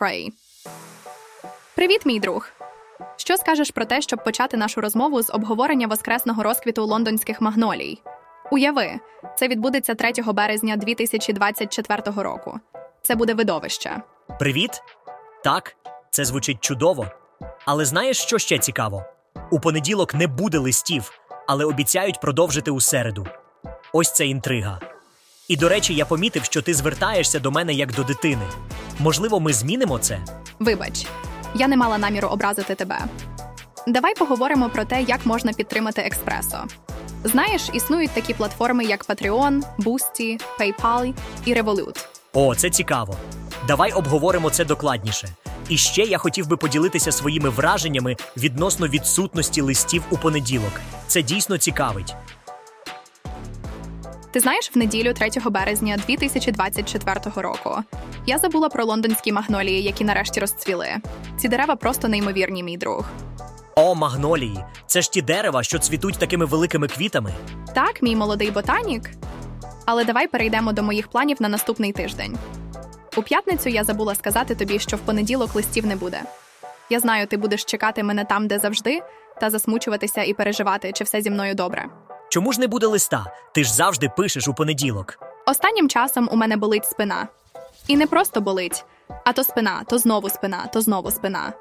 Pray. Привіт, мій друг. Що скажеш про те, щоб почати нашу розмову з обговорення воскресного розквіту лондонських магнолій? Уяви, це відбудеться 3 березня 2024 року. Це буде видовище. Привіт? Так, це звучить чудово. Але знаєш, що ще цікаво? У понеділок не буде листів, але обіцяють продовжити у середу. Ось це інтрига. І до речі, я помітив, що ти звертаєшся до мене як до дитини. Можливо, ми змінимо це? Вибач, я не мала наміру образити тебе. Давай поговоримо про те, як можна підтримати експресо. Знаєш, існують такі платформи, як Patreon, Boosty, PayPal і Revolut. О, це цікаво. Давай обговоримо це докладніше. І ще я хотів би поділитися своїми враженнями відносно відсутності листів у понеділок. Це дійсно цікавить. Ти знаєш, в неділю 3 березня 2024 року я забула про лондонські магнолії, які нарешті розцвіли. Ці дерева просто неймовірні, мій друг. О, магнолії! Це ж ті дерева, що цвітуть такими великими квітами. Так, мій молодий ботанік. Але давай перейдемо до моїх планів на наступний тиждень. У п'ятницю я забула сказати тобі, що в понеділок листів не буде. Я знаю, ти будеш чекати мене там, де завжди, та засмучуватися і переживати, чи все зі мною добре. Чому ж не буде листа? Ти ж завжди пишеш у понеділок. Останнім часом у мене болить спина. І не просто болить, а то спина, то знову спина, то знову спина.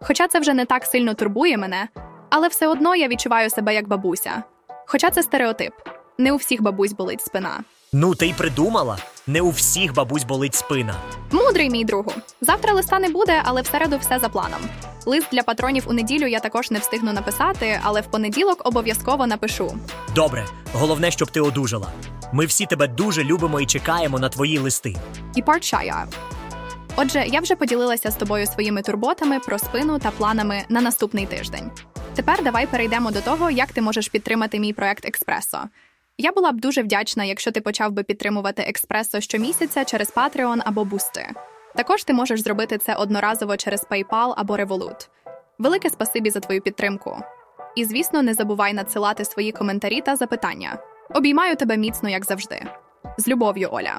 Хоча це вже не так сильно турбує мене, але все одно я відчуваю себе як бабуся. Хоча це стереотип. Не у всіх бабусь болить спина. Ну, ти й придумала. Не у всіх бабусь болить спина. Мудрий мій другу. Завтра листа не буде, але в середу все за планом. Лист для патронів у неділю я також не встигну написати, але в понеділок обов'язково напишу. Добре, головне, щоб ти одужала. Ми всі тебе дуже любимо і чекаємо на твої листи. І парчая. Отже, я вже поділилася з тобою своїми турботами про спину та планами на наступний тиждень. Тепер давай перейдемо до того, як ти можеш підтримати мій проект Експресо. Я була б дуже вдячна, якщо ти почав би підтримувати Експресо щомісяця через Patreon або Boosty. Також ти можеш зробити це одноразово через PayPal або Revolut. Велике спасибі за твою підтримку. І, звісно, не забувай надсилати свої коментарі та запитання. Обіймаю тебе міцно, як завжди. З любов'ю, Оля.